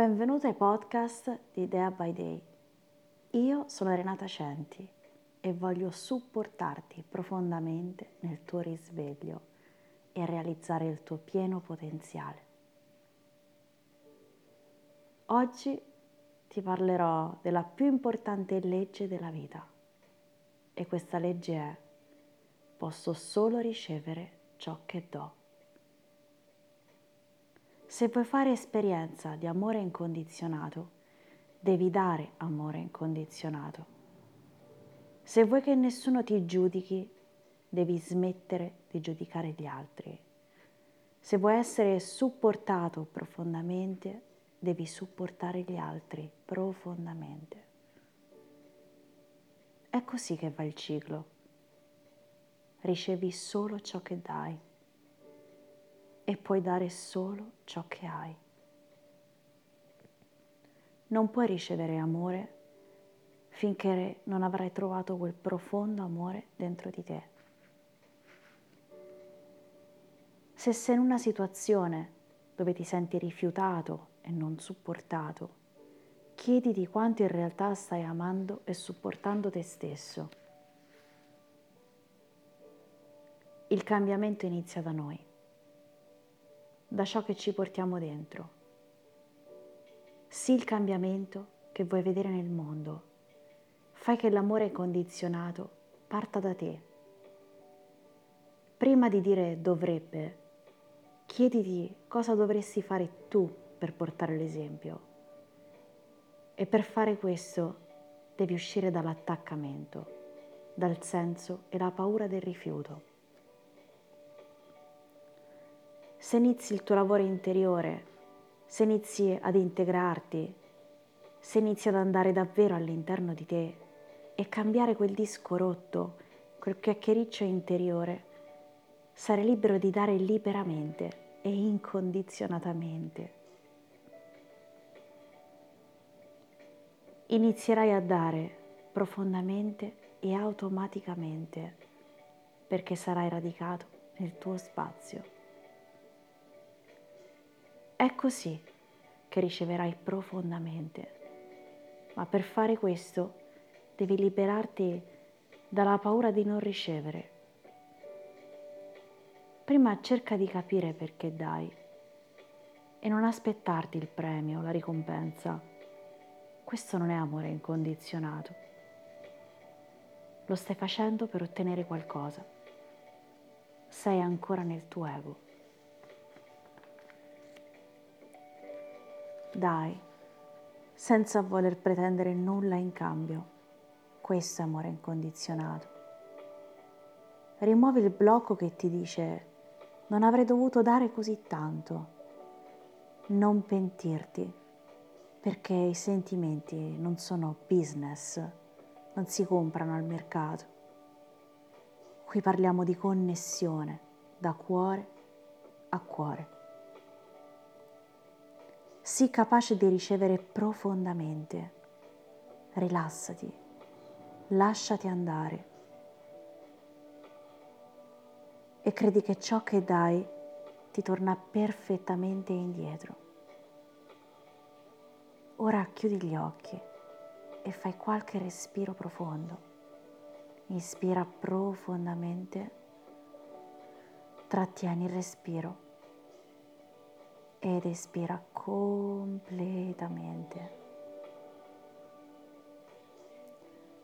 Benvenuto ai podcast di Day by Day. Io sono Renata Centi e voglio supportarti profondamente nel tuo risveglio e realizzare il tuo pieno potenziale. Oggi ti parlerò della più importante legge della vita e questa legge è posso solo ricevere ciò che do. Se vuoi fare esperienza di amore incondizionato, devi dare amore incondizionato. Se vuoi che nessuno ti giudichi, devi smettere di giudicare gli altri. Se vuoi essere supportato profondamente, devi supportare gli altri profondamente. È così che va il ciclo. Ricevi solo ciò che dai e puoi dare solo ciò che hai. Non puoi ricevere amore finché non avrai trovato quel profondo amore dentro di te. Se sei in una situazione dove ti senti rifiutato e non supportato, chiediti quanto in realtà stai amando e supportando te stesso. Il cambiamento inizia da noi da ciò che ci portiamo dentro. Sii il cambiamento che vuoi vedere nel mondo. Fai che l'amore condizionato parta da te. Prima di dire dovrebbe, chiediti cosa dovresti fare tu per portare l'esempio. E per fare questo devi uscire dall'attaccamento, dal senso e la paura del rifiuto. Se inizi il tuo lavoro interiore, se inizi ad integrarti, se inizi ad andare davvero all'interno di te e cambiare quel disco rotto, quel chiacchiericcio interiore, sarai libero di dare liberamente e incondizionatamente. Inizierai a dare profondamente e automaticamente perché sarai radicato nel tuo spazio. È così che riceverai profondamente. Ma per fare questo devi liberarti dalla paura di non ricevere. Prima cerca di capire perché dai e non aspettarti il premio, la ricompensa. Questo non è amore incondizionato. Lo stai facendo per ottenere qualcosa. Sei ancora nel tuo ego. Dai, senza voler pretendere nulla in cambio. Questo è amore incondizionato. Rimuovi il blocco che ti dice non avrei dovuto dare così tanto. Non pentirti, perché i sentimenti non sono business, non si comprano al mercato. Qui parliamo di connessione da cuore a cuore. Sii capace di ricevere profondamente. Rilassati, lasciati andare e credi che ciò che dai ti torna perfettamente indietro. Ora chiudi gli occhi e fai qualche respiro profondo. Inspira profondamente Trattieni il respiro ed espira completamente.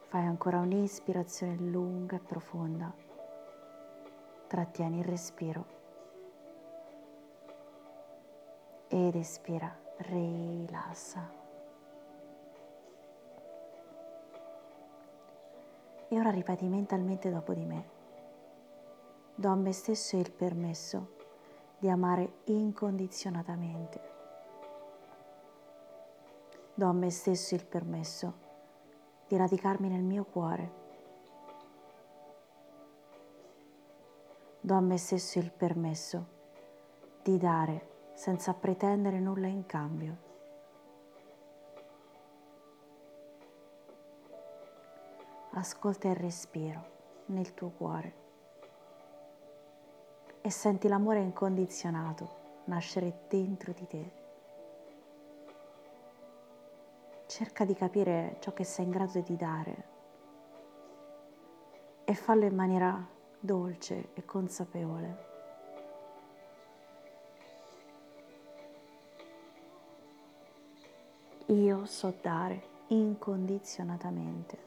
Fai ancora un'ispirazione lunga e profonda. Trattieni il respiro ed espira, rilassa. E ora ripeti mentalmente dopo di me do a me stesso il permesso di amare incondizionatamente. Do a me stesso il permesso di radicarmi nel mio cuore. Do a me stesso il permesso di dare senza pretendere nulla in cambio. Ascolta il respiro nel tuo cuore e senti l'amore incondizionato nascere dentro di te. Cerca di capire ciò che sei in grado di dare e fallo in maniera dolce e consapevole. Io so dare incondizionatamente.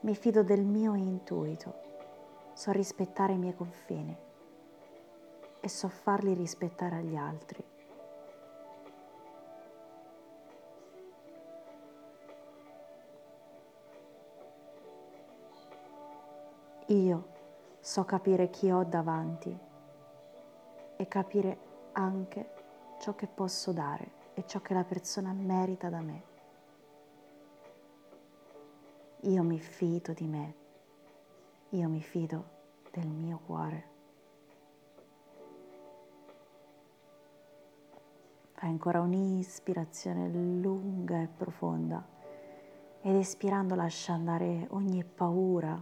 Mi fido del mio intuito so rispettare i miei confini e so farli rispettare agli altri. Io so capire chi ho davanti e capire anche ciò che posso dare e ciò che la persona merita da me. Io mi fido di me io mi fido del mio cuore. Fai ancora un'ispirazione lunga e profonda ed espirando lascia andare ogni paura,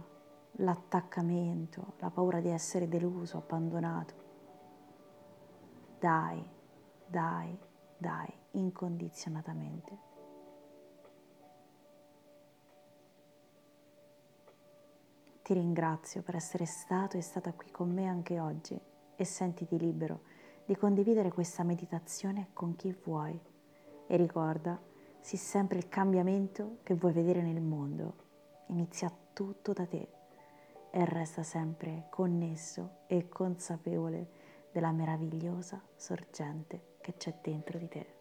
l'attaccamento, la paura di essere deluso, abbandonato. Dai, dai, dai, incondizionatamente. Ti ringrazio per essere stato e stata qui con me anche oggi e sentiti libero di condividere questa meditazione con chi vuoi. E ricorda, sii sempre il cambiamento che vuoi vedere nel mondo. Inizia tutto da te e resta sempre connesso e consapevole della meravigliosa sorgente che c'è dentro di te.